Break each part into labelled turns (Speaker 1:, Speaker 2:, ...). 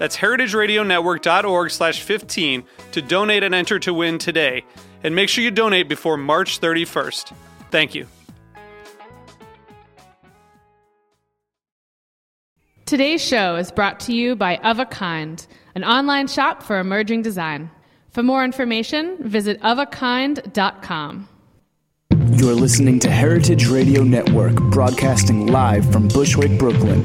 Speaker 1: That's heritageradionetwork.org slash 15 to donate and enter to win today. And make sure you donate before March 31st. Thank you.
Speaker 2: Today's show is brought to you by Of a Kind, an online shop for emerging design. For more information, visit ofakind.com.
Speaker 3: You're listening to Heritage Radio Network, broadcasting live from Bushwick, Brooklyn.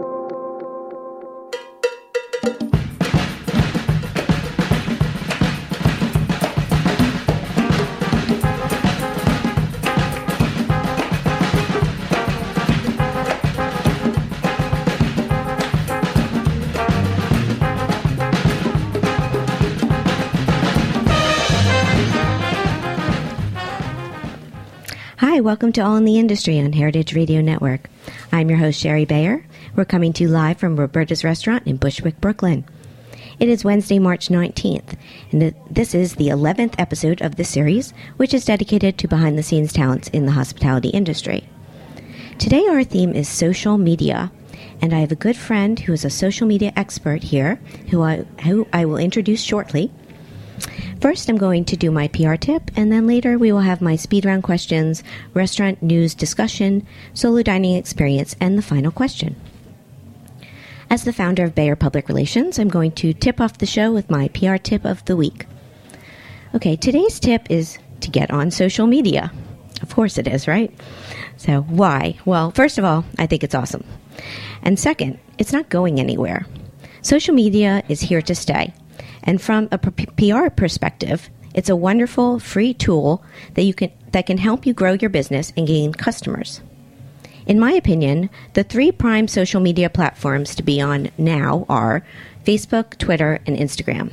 Speaker 4: Welcome to All in the Industry on Heritage Radio Network. I'm your host, Shari Bayer. We're coming to you live from Roberta's Restaurant in Bushwick, Brooklyn. It is Wednesday, March 19th, and this is the 11th episode of this series, which is dedicated to behind the scenes talents in the hospitality industry. Today, our theme is social media, and I have a good friend who is a social media expert here, who I, who I will introduce shortly. First, I'm going to do my PR tip, and then later we will have my speed round questions, restaurant news discussion, solo dining experience, and the final question. As the founder of Bayer Public Relations, I'm going to tip off the show with my PR tip of the week. Okay, today's tip is to get on social media. Of course it is, right? So, why? Well, first of all, I think it's awesome. And second, it's not going anywhere. Social media is here to stay. And from a PR perspective, it's a wonderful free tool that you can that can help you grow your business and gain customers. In my opinion, the three prime social media platforms to be on now are Facebook, Twitter, and Instagram.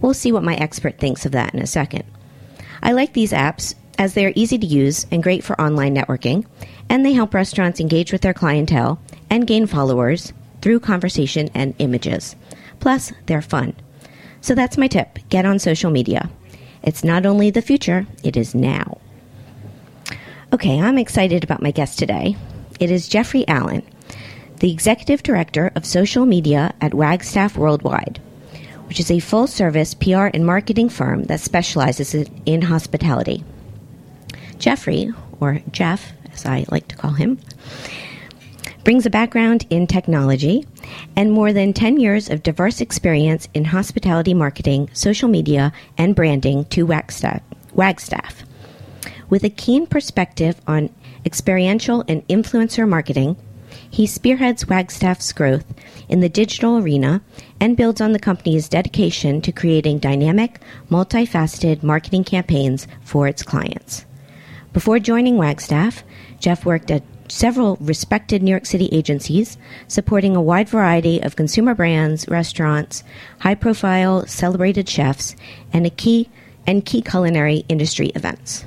Speaker 4: We'll see what my expert thinks of that in a second. I like these apps as they are easy to use and great for online networking, and they help restaurants engage with their clientele and gain followers through conversation and images. Plus, they're fun. So that's my tip get on social media. It's not only the future, it is now. Okay, I'm excited about my guest today. It is Jeffrey Allen, the Executive Director of Social Media at Wagstaff Worldwide, which is a full service PR and marketing firm that specializes in hospitality. Jeffrey, or Jeff, as I like to call him, brings a background in technology and more than 10 years of diverse experience in hospitality marketing, social media, and branding to Wagstaff. With a keen perspective on experiential and influencer marketing, he spearheads Wagstaff's growth in the digital arena and builds on the company's dedication to creating dynamic, multifaceted marketing campaigns for its clients. Before joining Wagstaff, Jeff worked at several respected New York City agencies supporting a wide variety of consumer brands, restaurants, high profile celebrated chefs, and key and key culinary industry events.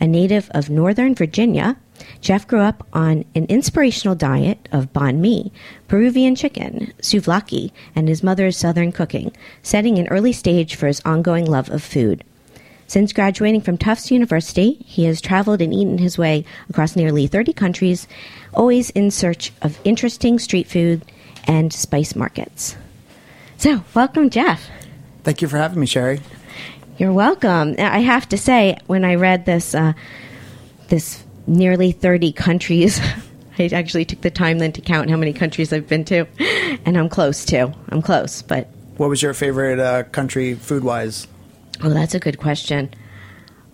Speaker 4: A native of Northern Virginia, Jeff grew up on an inspirational diet of banh mi, Peruvian chicken, souvlaki, and his mother's southern cooking, setting an early stage for his ongoing love of food. Since graduating from Tufts University, he has traveled and eaten his way across nearly 30 countries, always in search of interesting street food and spice markets. So, welcome, Jeff.
Speaker 5: Thank you for having me, Shari.
Speaker 4: You're welcome. I have to say, when I read this, uh, this nearly 30 countries, I actually took the time then to count how many countries I've been to, and I'm close too. I'm close, but
Speaker 5: What was your favorite uh, country food wise?
Speaker 4: Oh, that's a good question.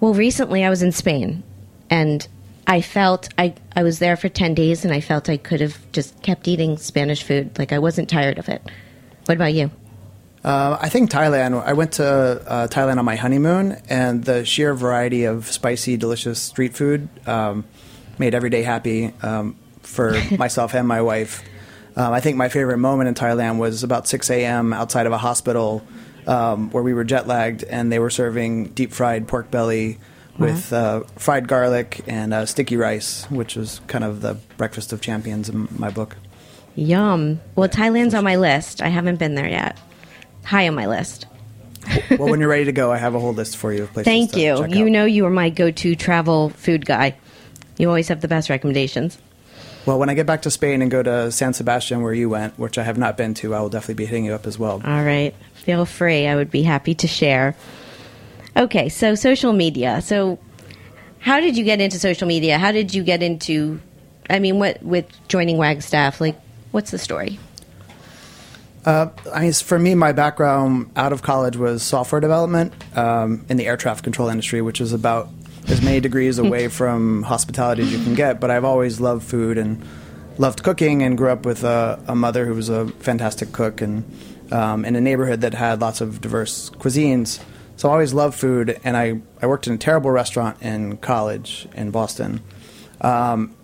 Speaker 4: Well, recently I was in Spain, and I felt I, I was there for 10 days, and I felt I could have just kept eating Spanish food. Like, I wasn't tired of it. What about you?
Speaker 5: Uh, I think Thailand. I went to uh, Thailand on my honeymoon, and the sheer variety of spicy, delicious street food um, made every day happy um, for myself and my wife. Um, I think my favorite moment in Thailand was about 6 a.m. outside of a hospital um, where we were jet lagged, and they were serving deep fried pork belly with uh, fried garlic and uh, sticky rice, which was kind of the breakfast of champions in my book.
Speaker 4: Yum. Well, Thailand's on my list. I haven't been there yet. High on my list.
Speaker 5: well, when you're ready to go, I have a whole list for you. Of places
Speaker 4: Thank you. You
Speaker 5: out.
Speaker 4: know you are my go to travel food guy. You always have the best recommendations.
Speaker 5: Well, when I get back to Spain and go to San Sebastian, where you went, which I have not been to, I will definitely be hitting you up as well.
Speaker 4: All right. Feel free. I would be happy to share. Okay, so social media. So, how did you get into social media? How did you get into, I mean, what with joining Wagstaff? Like, what's the story?
Speaker 5: I mean, for me, my background out of college was software development um, in the air traffic control industry, which is about as many degrees away from hospitality as you can get. But I've always loved food and loved cooking, and grew up with a, a mother who was a fantastic cook, and um, in a neighborhood that had lots of diverse cuisines. So I always loved food, and I, I worked in a terrible restaurant in college in Boston. Um,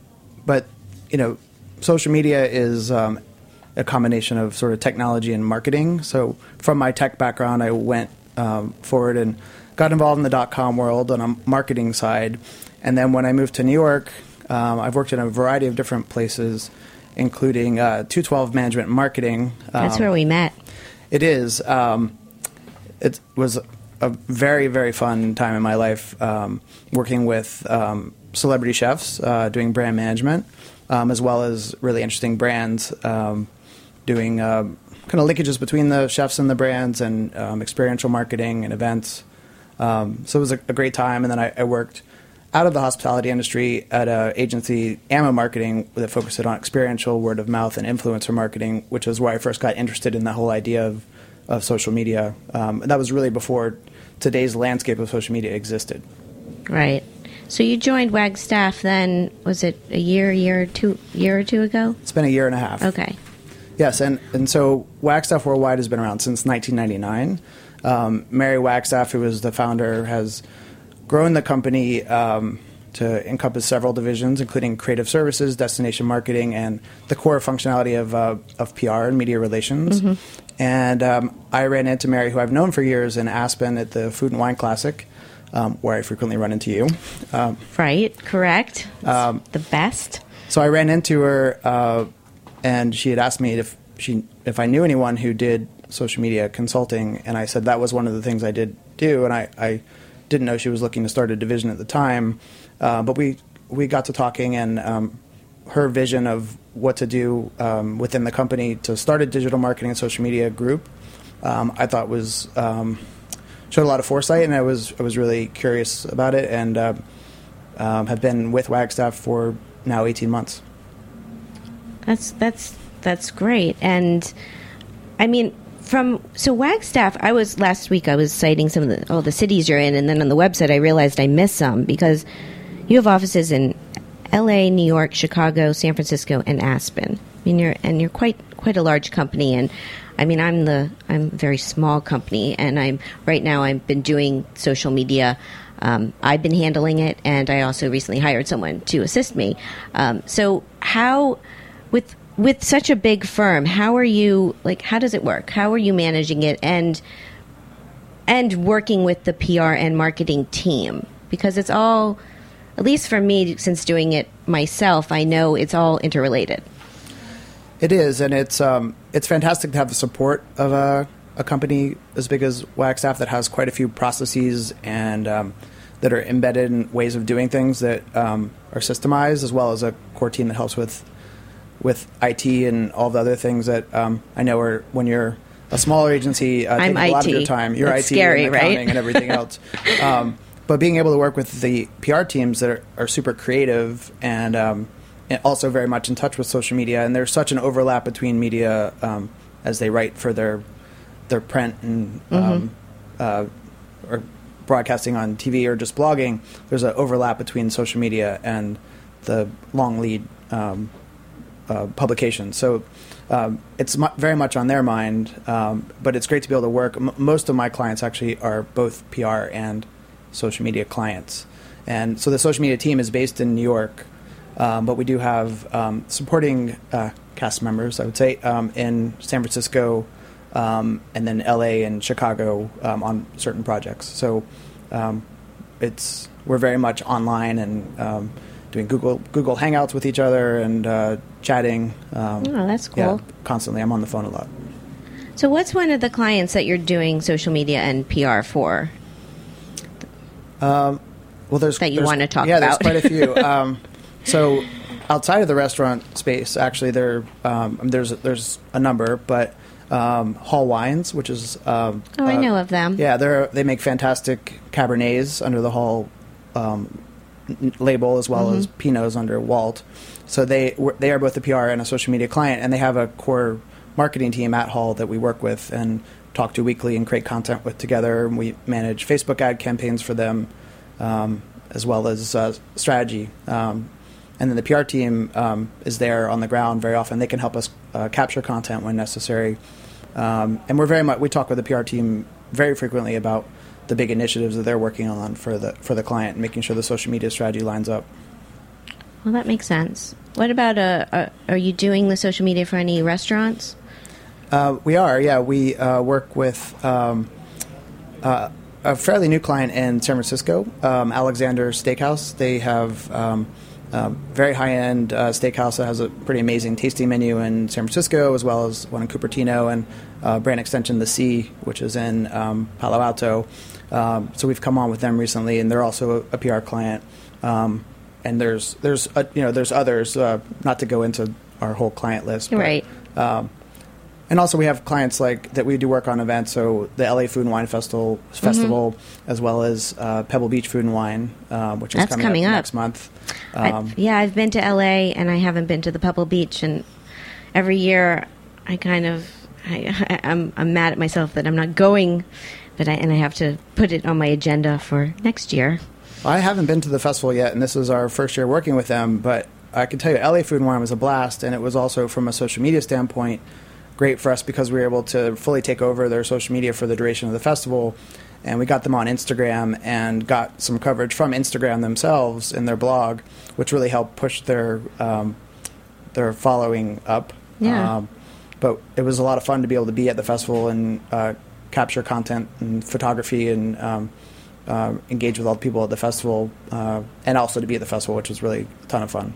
Speaker 5: but you know, social media is um, a combination of sort of technology and marketing. So from my tech background, I went um, forward and got involved in the dot com world on a marketing side. And then when I moved to New York, um, I've worked in a variety of different places, including uh, 212 Management and Marketing.
Speaker 4: That's
Speaker 5: Um,
Speaker 4: where we met.
Speaker 5: it is. Um, it was a very, very fun time in my life um, working with um, celebrity chefs, uh, doing brand management, um, as well as really interesting brands, um, doing um kind of linkages between the chefs and the brands and um, experiential marketing and events. Um, so it was a, a great time. And then I, I worked out of the hospitality industry at an agency, Ammo Marketing, that focused on experiential word of mouth and influencer marketing, which is where I first got interested in the whole idea of, of social media. Um, and that was really before today's landscape of social media existed.
Speaker 4: Right. So you joined Wagstaff then, was it a year, year or two, year or two ago?
Speaker 5: It's been a year and a half.
Speaker 4: Okay.
Speaker 5: Yes, and, and so Wagstaff Worldwide has been around since 1999. Um, Mary Wagstaff, who was the founder, has grown the company um, to encompass several divisions, including creative services, destination marketing, and the core functionality of, uh, of PR and media relations. And um, I ran into Mary, who I've known for years in Aspen at the Food and Wine Classic, um, where I frequently run into you. Um,
Speaker 4: Right, correct. It's the best.
Speaker 5: so I ran into her, uh, and she had asked me if she if I knew anyone who did social media consulting, and I said that was one of the things I did do, and I, I didn't know she was looking to start a division at the time, uh, but we we got to talking, and um, her vision of what to do um, within the company to start a digital marketing and social media group, um, I thought was um, showed a lot of foresight, and I was I was really curious about it, and uh, um, have been with Wagstaff for now 18 months.
Speaker 4: That's that's that's great. And I mean, from so Wagstaff, I was last week. I was citing some of the all the cities you're in, and then on the website, I realized I missed some because you have offices in L.A., New York, Chicago, San Francisco, and Aspen. I mean, you're and you're quite quite a large company, and I mean, I'm the I'm a very small company, and I'm right now I've been doing social media. Um, I've been handling it, and I also recently hired someone to assist me. Um, so, how with with such a big firm, how are you like? How does it work? How are you managing it, and and working with the PR and marketing team? Because it's all, at least for me, since doing it myself, I know it's all interrelated.
Speaker 5: It is, and it's um, it's fantastic to have the support of a, a company as big as Wagstaff that has quite a few processes and um, that are embedded in ways of doing things that um, are systemized, as well as a core team that helps with with IT and all the other things that um, I know are when you're a smaller agency, uh,
Speaker 4: I'm
Speaker 5: a lot of your time. You're
Speaker 4: That's
Speaker 5: IT
Speaker 4: scary,
Speaker 5: and
Speaker 4: right?
Speaker 5: and everything else. Um, but being able to work with the PR teams that are, are super creative and, um, and also very much in touch with social media, and there's such an overlap between media um, as they write for their their print and um, uh, or broadcasting on TV or just blogging, there's an overlap between social media and the long lead um, uh, publications. So um, it's mu- very much on their mind, um, but it's great to be able to work. M- most of my clients actually are both PR and social media clients. And so the social media team is based in New York, um, but we do have um, supporting uh, cast members, I would say, um, in San Francisco um, and then LA and Chicago on certain projects. So it's we're very much online and doing Google Google Hangouts with each other and uh, chatting. Um,
Speaker 4: Oh, that's
Speaker 5: yeah,
Speaker 4: cool.
Speaker 5: constantly. I'm on the phone a lot.
Speaker 4: So, what's one of the clients that you're doing social media and PR for?
Speaker 5: Well, there's
Speaker 4: That you
Speaker 5: there's-
Speaker 4: wanna talk
Speaker 5: yeah,
Speaker 4: about.
Speaker 5: Yeah, there's quite a few. um, so outside of the restaurant space, actually, there um, there's there's a number, but um, Hall Wines, which is um,
Speaker 4: Oh, I
Speaker 5: uh,
Speaker 4: know of them.
Speaker 5: Yeah, they're they make fantastic Cabernets under the Hall um, label as well
Speaker 4: Mm-hmm.
Speaker 5: as Pinots under Walt. So they they are both a PR and a social media client, and they have a core marketing team at Hall that we work with and talk to weekly and create content with together. And we manage Facebook ad campaigns for them, um, as well as uh, strategy. Um, and then the PR team um, is there on the ground very often. They can help us uh, capture content when necessary. Um, and we're very much we talk with the PR team very frequently about the big initiatives that they're working on for the for the client, and making sure the social media strategy lines up.
Speaker 4: Well, that makes sense. What about uh, uh, are you doing the social media for any restaurants?
Speaker 5: Uh, we are, yeah. We uh, work with um, uh, a fairly new client in San Francisco, um, Alexander Steakhouse. They have um, a very high-end uh, steakhouse that has a pretty amazing tasting menu in San Francisco, as well as one in Cupertino and uh, brand extension The Sea, which is in um, Palo Alto. Um, so we've come on with them recently, and they're also a, a PR client. Um, and there's there's uh, you know there's others, uh, not to go into our whole client list, but,
Speaker 4: Right.
Speaker 5: Um, and also, we have clients like that we do work on events. So the LA Food and Wine Festival,
Speaker 4: Mm-hmm.
Speaker 5: festival, as well as uh, Pebble Beach Food and Wine, um, which is
Speaker 4: That's
Speaker 5: coming,
Speaker 4: coming
Speaker 5: up,
Speaker 4: up.
Speaker 5: next month.
Speaker 4: I-
Speaker 5: Um,
Speaker 4: yeah, I've been to LA and I haven't been to the Pebble Beach, and every year I kind of I, I'm I'm mad at myself that I'm not going, but I and I have to put it on my agenda for next year.
Speaker 5: I haven't been to the festival yet, and this is our first year working with them. But I can tell you, LA Food and Wine was a blast, and it was also from a social media standpoint great for us because we were able to fully take over their social media for the duration of the festival. And we got them on Instagram and got some coverage from Instagram themselves in their blog, which really helped push their um, their following up.
Speaker 4: Yeah.
Speaker 5: Um, but it was a lot of fun to be able to be at the festival and uh, capture content and photography and um, uh, engage with all the people at the festival, uh, and also to be at the festival, which was really a ton of fun.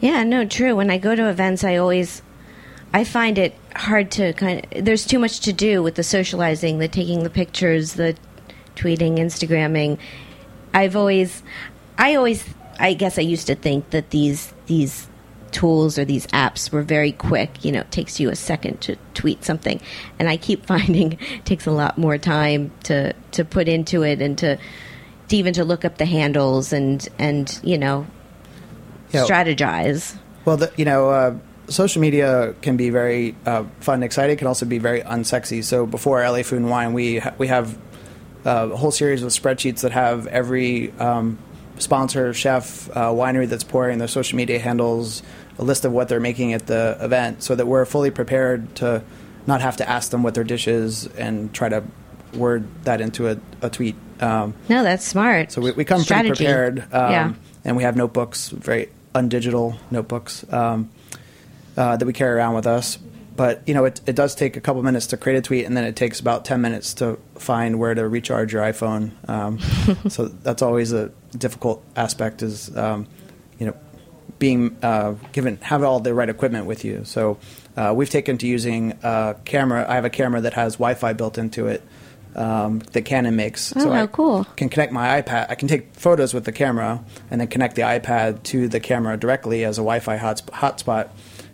Speaker 4: Yeah, no, true. When I go to events, I always I find it hard to kind of there's too much to do with the socializing, the taking the pictures, the tweeting, Instagramming. I've always I always I guess I used to think that these these tools or these apps were very quick, you know, it takes you a second to tweet something. And I keep finding it takes a lot more time to to put into it and to, to even to look up the handles and and, you know,
Speaker 5: Yeah.
Speaker 4: strategize.
Speaker 5: Well, the, you know, uh, social media can be very uh, fun and exciting. It can also be very unsexy. So before LA Food and Wine, we ha- we have uh, a whole series of spreadsheets that have every um, sponsor, chef, uh, winery that's pouring their social media handles, a list of what they're making at the event, so that we're fully prepared to not have to ask them what their dish is and try to word that into a, a tweet. Um,
Speaker 4: No, that's smart.
Speaker 5: so we, we come
Speaker 4: Strategy.
Speaker 5: pretty prepared, um,
Speaker 4: yeah.
Speaker 5: and we have notebooks, very undigital notebooks um, uh, that we carry around with us. But you know, it, it does take a couple minutes to create a tweet, and then it takes about ten minutes to find where to recharge your iPhone. Um, so that's always a difficult aspect. Is um, you know being uh, given have all the right equipment with you. So uh, we've taken to using a camera. I have a camera that has Wi-Fi built into it um, that Canon makes.
Speaker 4: Oh,
Speaker 5: so
Speaker 4: how
Speaker 5: I
Speaker 4: cool.
Speaker 5: Can connect my iPad. I can take photos with the camera and then connect the iPad to the camera directly as a Wi-Fi hotsp- hotspot,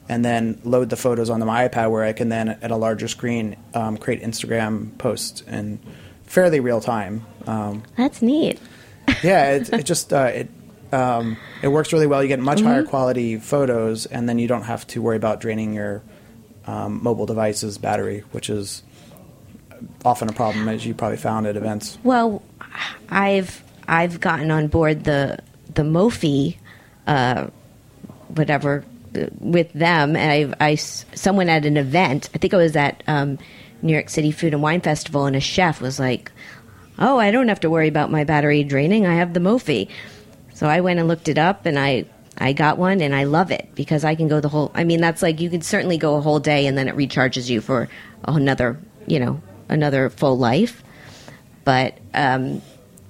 Speaker 5: and then load the photos onto my iPad where I can then at a larger screen um, create Instagram posts in fairly real time. Um,
Speaker 4: That's neat.
Speaker 5: Yeah, it, it just uh, it um, it works really well. You get much higher quality photos, and then you don't have to worry about draining your um, mobile device's battery, which is often a problem, as you probably found at events.
Speaker 4: Well, I've I've gotten on board the the Mophie, uh, whatever, uh, with them. And I, I someone at an event. I think it was at um, New York City Food and Wine Festival, and a chef was like, "Oh, I don't have to worry about my battery draining. I have the Mophie." So I went and looked it up, and I I got one, and I love it because I can go the whole. I mean, that's like you could certainly go a whole day, and then it recharges you for another, you know, another full life. But um,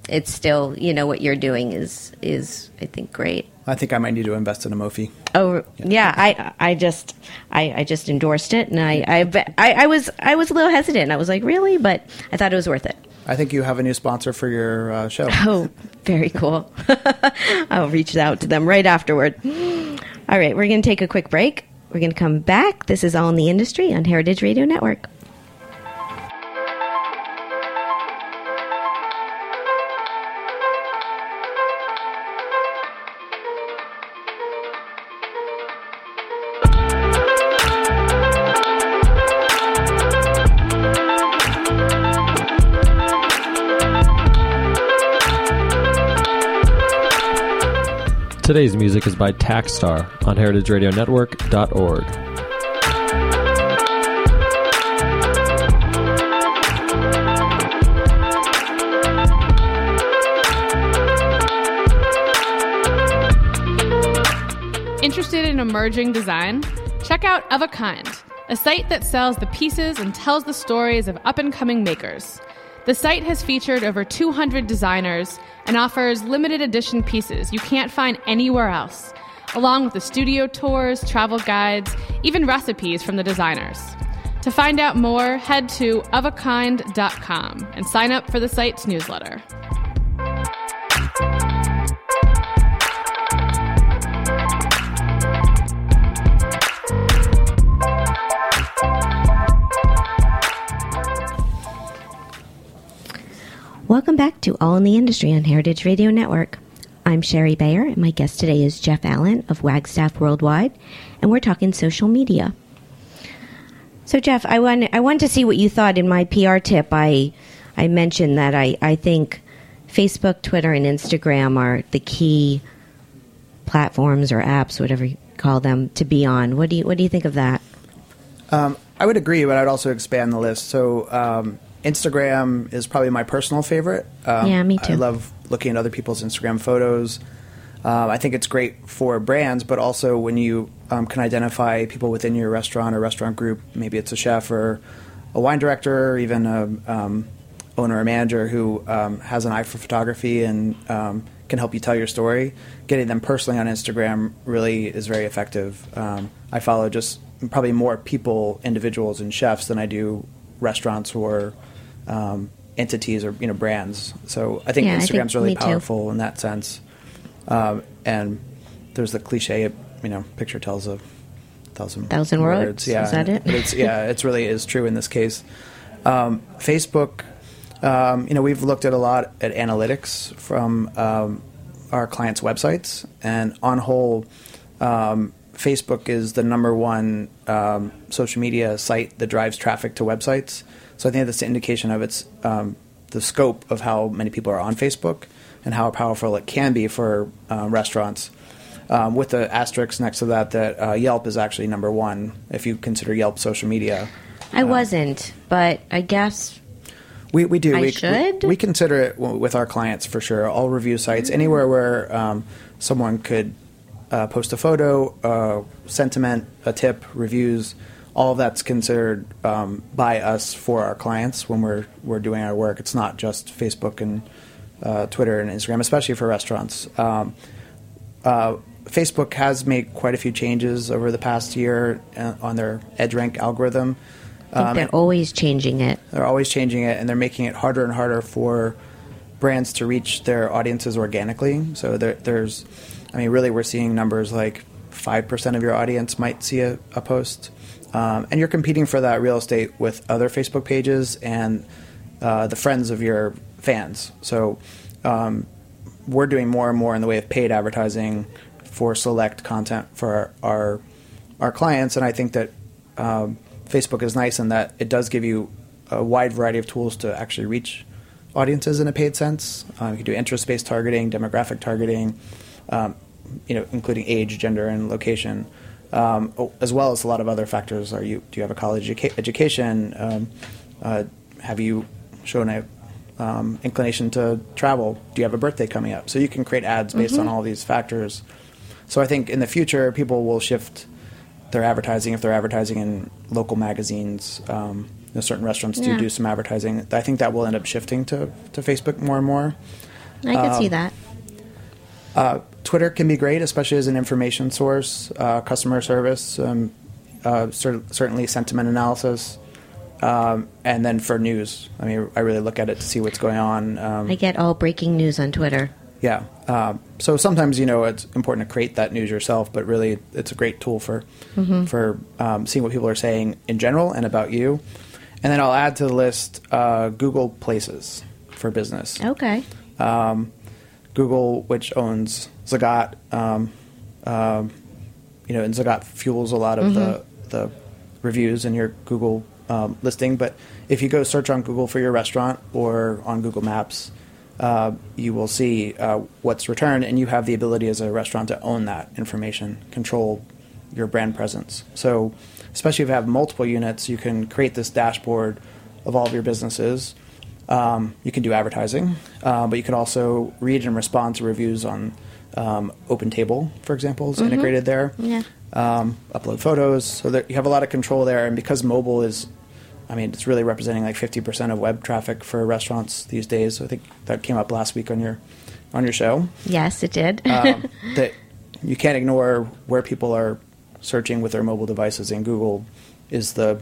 Speaker 4: it's still, you know, what you're doing is is I think great.
Speaker 5: I think I might need to invest in a Mophie.
Speaker 4: Oh yeah, I I just I, I just endorsed it, and I, I I I was I was a little hesitant. I was like, really, but I thought it was worth it.
Speaker 5: I think you have a new sponsor for your uh, show.
Speaker 4: Oh, very cool. I'll reach out to them right afterward. All right, we're going to take a quick break. We're going to come back. This is All in the Industry on Heritage Radio Network.
Speaker 6: Today's music is by Takstar on heritageradionetwork.org.
Speaker 2: Interested in emerging design? Check out Of a Kind, a site that sells the pieces and tells the stories of up and coming makers. The site has featured over 200 designers and offers limited edition pieces you can't find anywhere else, along with the studio tours, travel guides, even recipes from the designers. To find out more, head to ofakind.com and sign up for the site's newsletter.
Speaker 4: Welcome back to All in the Industry on Heritage Radio Network. I'm Shari Bayer, and my guest today is Jeff Allen of Wagstaff Worldwide, and we're talking social media. So, Jeff, I want I want to see what you thought in my PR tip. I I mentioned that I, I think Facebook, Twitter, and Instagram are the key platforms or apps, whatever you call them, to be on. What do you what do you think of that?
Speaker 5: Um, I would agree, but I'd also expand the list. So um, Instagram is probably my personal favorite. Um,
Speaker 4: Yeah, me too.
Speaker 5: I love looking at other people's Instagram photos. Um, I think it's great for brands, but also when you um, can identify people within your restaurant or restaurant group, maybe it's a chef or a wine director or even a um, owner or manager who um, has an eye for photography and um, can help you tell your story. Getting them personally on Instagram really is very effective. Um, I follow just probably more people, individuals, and chefs than I do restaurants or um, entities or you know brands. So I think
Speaker 4: Yeah, I
Speaker 5: Instagram's
Speaker 4: think
Speaker 5: really
Speaker 4: me too.
Speaker 5: powerful in that sense. Um, and there's the cliche, you know, picture tells a thousand
Speaker 4: Thousand words? words.
Speaker 5: Yeah,
Speaker 4: Is that it?
Speaker 5: It's yeah, it's really is true in this case. Um, Facebook, um, you know, we've looked at a lot at analytics from um, our clients' websites, and on whole, um, Facebook is the number one um, social media site that drives traffic to websites. So I think that's an indication of its um, the scope of how many people are on Facebook and how powerful it can be for uh, restaurants. Um, with the asterisk next to that, that uh, Yelp is actually number one if you consider Yelp social media.
Speaker 4: I wasn't, but I guess
Speaker 5: We, we do.
Speaker 4: I
Speaker 5: we,
Speaker 4: should?
Speaker 5: We, we consider it w- with our clients for sure. All review sites, anywhere where um, someone could uh, post a photo, uh, sentiment, a tip, reviews. All of that's considered um, by us for our clients when we're we're doing our work. It's not just Facebook and uh, Twitter and Instagram, especially for restaurants. Um, uh, Facebook has made quite a few changes over the past year on their EdgeRank algorithm. Um,
Speaker 4: they're always changing it.
Speaker 5: they're always changing it, and they're making it harder and harder for brands to reach their audiences organically. So there, there's, I mean, really, we're seeing numbers like five percent of your audience might see a, a post, um, and you're competing for that real estate with other Facebook pages and uh, the friends of your fans. So um, we're doing more and more in the way of paid advertising for select content for our our, clients, and I think that um, Facebook is nice in that it does give you a wide variety of tools to actually reach audiences in a paid sense. Um, you can do interest-based targeting, demographic targeting, um, you know, including age, gender, and location, um, as well as a lot of other factors. Are you do you have a college educa- education? Um, uh, have you shown a um, inclination to travel? Do you have a birthday coming up? So you can create ads based on all these factors. So I think in the future, people will shift their advertising if they're advertising in local magazines. Um, you know, certain restaurants
Speaker 4: Yeah.
Speaker 5: do do some advertising. I think that will end up shifting to, to Facebook more and more.
Speaker 4: I can
Speaker 5: Um,
Speaker 4: see that.
Speaker 5: Uh, Twitter can be great, especially as an information source, uh, customer service, um, uh, cer- certainly sentiment analysis, um, and then for news. I mean, I really look at it to see what's going on. Um,
Speaker 4: I get all breaking news on Twitter.
Speaker 5: yeah. Um, so sometimes you know it's important to create that news yourself, but really it's a great tool for for um, seeing what people are saying in general and about you. And then I'll add to the list uh, Google Places for business.
Speaker 4: Okay.
Speaker 5: Um, Google, which owns Zagat, um, um, you know, and Zagat fuels a lot of the the reviews in your Google um, listing. But if you go search on Google for your restaurant or on Google Maps, uh, you will see uh, what's returned, and you have the ability as a restaurant to own that information, control your brand presence. So, especially if you have multiple units, you can create this dashboard of all of your businesses. Um, you can do advertising, uh, but you can also read and respond to reviews on um, OpenTable, for example, is integrated there.
Speaker 4: Yeah.
Speaker 5: Um, upload photos, so that you have a lot of control there. And because mobile is, I mean, it's really representing like 50% of web traffic for restaurants these days. I think that came up last week on your on your show.
Speaker 4: Yes, it did.
Speaker 5: Um, that you can't ignore where people are searching with their mobile devices, and Google is the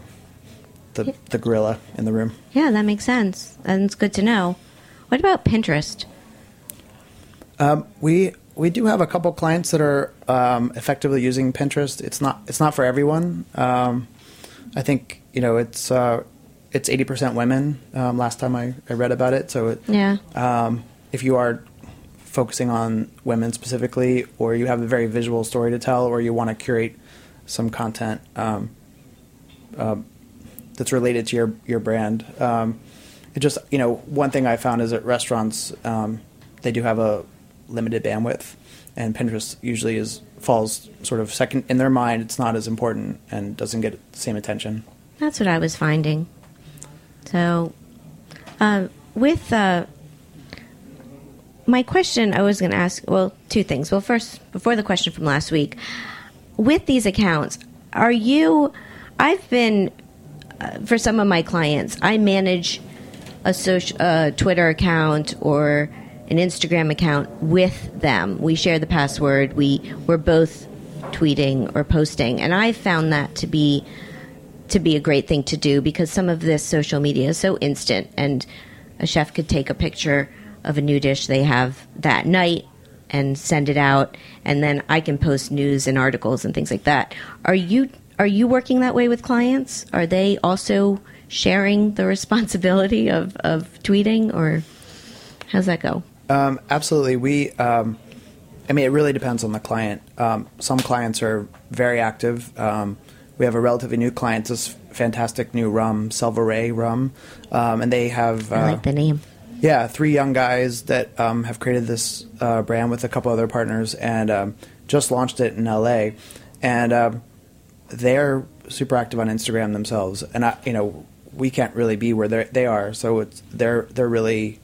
Speaker 5: the, the gorilla in the room.
Speaker 4: yeah, that makes sense. And it's good to know. What about Pinterest?
Speaker 5: Um, we we do have a couple clients that are um, effectively using Pinterest. It's not it's not for everyone. Um, I think you know it's uh, it's eighty percent women. Um, last time I, I read about it, so it,
Speaker 4: Yeah.
Speaker 5: um, if you are focusing on women specifically, or you have a very visual story to tell, or you want to curate some content um, um, that's related to your your brand. Um, it just you know one thing I found is that restaurants um, they do have a limited bandwidth, and Pinterest usually is falls sort of second in their mind. It's not as important and doesn't get the same attention.
Speaker 4: That's what I was finding. So, uh, with uh, my question, I was going to ask well, two things. Well, first, before the question from last week, with these accounts, are you? I've been uh, for some of my clients, I manage a social uh, Twitter account or an Instagram account with them. We share the password. We we're both tweeting or posting, and I found that to be to be a great thing to do because some of this social media is so instant and a chef could take a picture of a new dish they have that night and send it out and then I can post news and articles and things like that. Are you are you working that way with clients? Are they also sharing the responsibility of, of tweeting or how's that go?
Speaker 5: Um, absolutely. We, um, I mean, it really depends on the client. Um, some clients are very active. Um, we have a relatively new client, this fantastic new rum, Selvarey rum, um, and they have. Uh,
Speaker 4: I like the name.
Speaker 5: yeah, three young guys that um, have created this uh, brand with a couple other partners and um, just launched it in LA. And um, they're super active on Instagram themselves. And I, you know, we can't really be where they they are, so it's they're they're really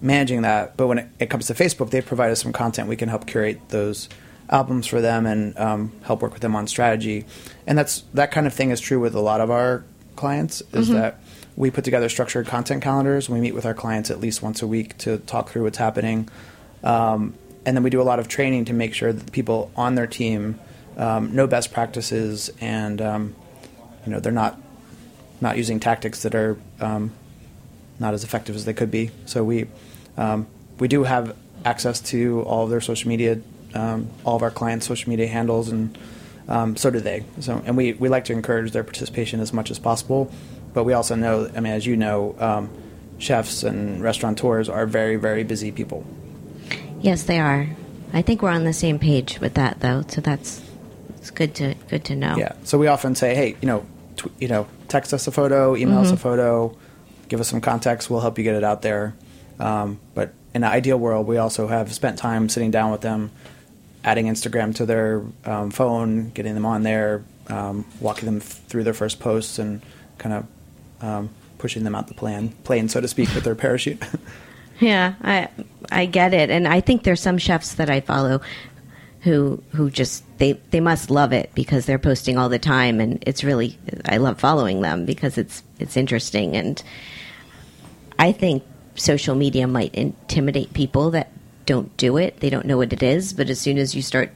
Speaker 5: managing that. But when it, it comes to Facebook, they provide us some content. We can help curate those albums for them and um, help work with them on strategy. And that's that kind of thing is true with a lot of our clients. Is that we put together structured content calendars. We meet with our clients at least once a week to talk through what's happening. Um, and then we do a lot of training to make sure that people on their team um, know best practices and um, you know they're not not using tactics that are um, not as effective as they could be. So we um, we do have access to all of their social media, um, all of our clients' social media handles, and um, so do they. So and we, we like to encourage their participation as much as possible. But we also know, I mean, as you know, um, chefs and restaurateurs are very very busy people.
Speaker 4: Yes, they are. I think we're on the same page with that though, so that's it's good to good to know.
Speaker 5: Yeah. So we often say, hey, you know, tw- you know, text us a photo, email us a photo, give us some context. We'll help you get it out there. Um, but in an ideal world, we also have spent time sitting down with them, adding Instagram to their um, phone, getting them on there, um, walking them through their first posts, and kind of um, pushing them out the plan, plane, so to speak, with their parachute.
Speaker 4: Yeah, I I get it, and I think there's some chefs that I follow who who just they they must love it because they're posting all the time, and it's really I love following them because it's it's interesting, and I think social media might intimidate people that don't do it. They don't know what it is, but as soon as you start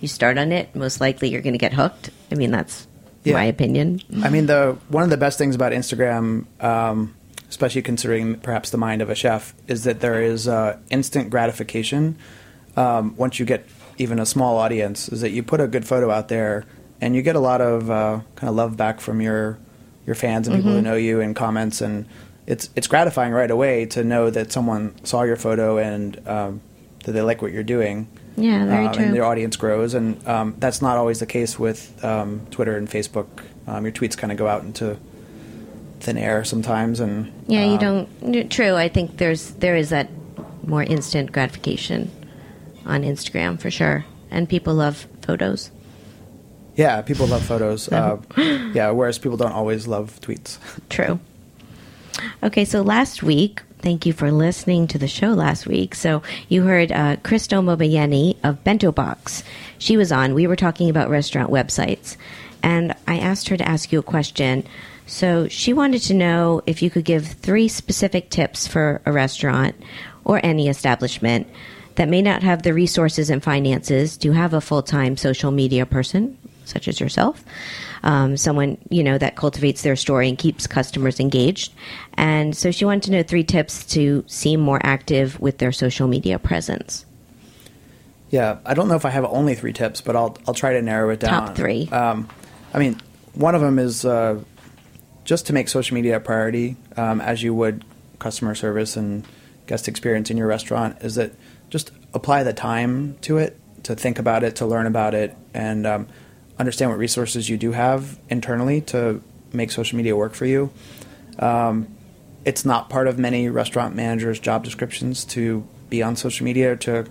Speaker 4: you start on it, most likely you're going to get hooked. I mean, that's
Speaker 5: Yeah.
Speaker 4: my opinion.
Speaker 5: I mean, the one of the best things about Instagram, um, especially considering perhaps the mind of a chef, is that there is uh, instant gratification um, once you get even a small audience. Is that you put a good photo out there and you get a lot of uh, kind of love back from your your fans and people who know you and comments, and it's it's gratifying right away to know that someone saw your photo and um, that they like what you're doing.
Speaker 4: Yeah, very
Speaker 5: um,
Speaker 4: true.
Speaker 5: And their audience grows, and um, that's not always the case with um, Twitter and Facebook. Um, your tweets kind of go out into thin air sometimes, and
Speaker 4: Yeah, you don't. True. I think there's there is that more instant gratification on Instagram for sure, and people love photos.
Speaker 5: Yeah, people love photos. Uh, yeah, whereas people don't always love tweets.
Speaker 4: True. Okay, so last week, thank you for listening to the show last week. So you heard uh, Krystle Mobayeni of Bento Box. She was on. We were talking about restaurant websites, and I asked her to ask you a question. So she wanted to know if you could give three specific tips for a restaurant or any establishment that may not have the resources and finances to have a full time social media person, such as yourself, um, someone you know that cultivates their story and keeps customers engaged. And so she wanted to know three tips to seem more active with their social media presence.
Speaker 5: Yeah, I don't know if I have only three tips, but I'll I'll try to narrow it down.
Speaker 4: Top three.
Speaker 5: Um, I mean, one of them is uh, just to make social media a priority, um, as you would customer service and guest experience in your restaurant. Is that just apply the time to it, to think about it, to learn about it, and um, understand what resources you do have internally to make social media work for you. Um, it's not part of many restaurant managers' job descriptions to be on social media or to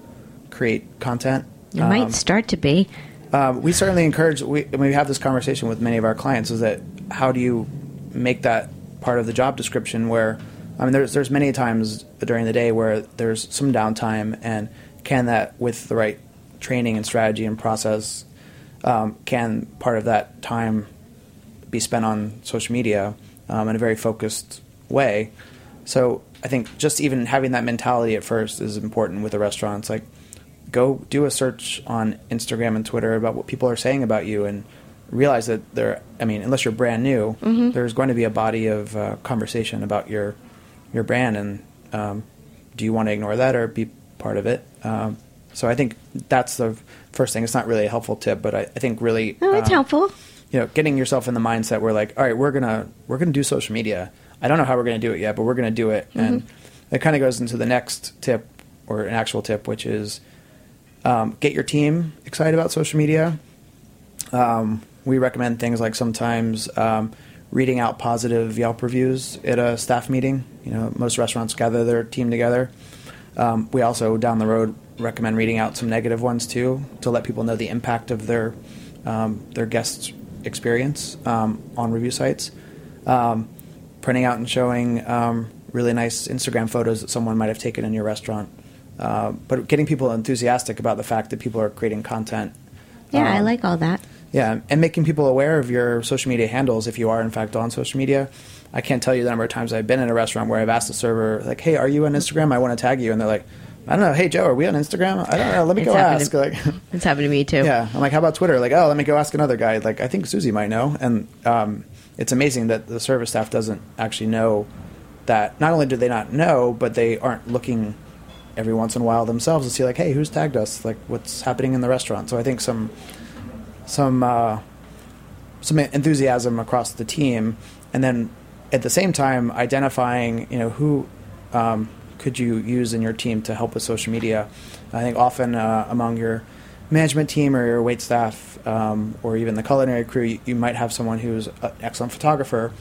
Speaker 5: create content.
Speaker 4: It
Speaker 5: Um,
Speaker 4: might start to be.
Speaker 5: um, we certainly encourage. We when we have this conversation with many of our clients. Is that how do you make that part of the job description? Where I mean, there's there's many times during the day where there's some downtime, and can that with the right training and strategy and process, um, can part of that time be spent on social media um, in a very focused way? So I think just even having that mentality at first is important with the restaurants. Like go do a search on Instagram and Twitter about what people are saying about you and realize that there I mean unless you're brand new there's going to be a body of uh, conversation about your your brand and um, do you want to ignore that or be part of it um, so I think that's the first thing it's not really a helpful tip but I, I think really
Speaker 4: Oh, it's
Speaker 5: um,
Speaker 4: helpful.
Speaker 5: you know, getting yourself in the mindset where like, all right, we're gonna we're gonna do social media. I don't know how we're gonna do it yet, but we're gonna do it, and it kind of goes into the next tip or an actual tip, which is um, get your team excited about social media. Um, we recommend things like sometimes um, reading out positive Yelp reviews at a staff meeting. You know, most restaurants gather their team together. Um, we also down the road recommend reading out some negative ones too to let people know the impact of their um, their guests' experience um, on review sites. Um, printing out and showing um, really nice Instagram photos that someone might have taken in your restaurant. Uh, but getting people enthusiastic about the fact that people are creating content.
Speaker 4: Yeah, I
Speaker 5: Um,
Speaker 4: like all that.
Speaker 5: yeah, and making people aware of your social media handles if you are in fact on social media. I can't tell you the number of times I've been in a restaurant where I've asked the server, like, "Hey, are you on Instagram? I want to tag you," and they're like, "I don't know. Hey, Joe, are we on Instagram? I don't know. Let me
Speaker 4: It's
Speaker 5: go
Speaker 4: happened
Speaker 5: ask."
Speaker 4: to-
Speaker 5: Like,
Speaker 4: It's happened to me too.
Speaker 5: yeah, I'm like, "How about Twitter?" Like, "Oh, let me go ask another guy." Like, I think Susie might know, and um, it's amazing that the service staff doesn't actually know that. Not only do they not know, but they aren't looking every once in a while themselves to see, like, "Hey, who's tagged us? Like, what's happening in the restaurant?" So I think some some uh, some enthusiasm across the team, and then at the same time identifying, you know, who um, could you use in your team to help with social media. I think often uh, among your management team or your wait staff um, or even the culinary crew, you, you might have someone who's an excellent photographer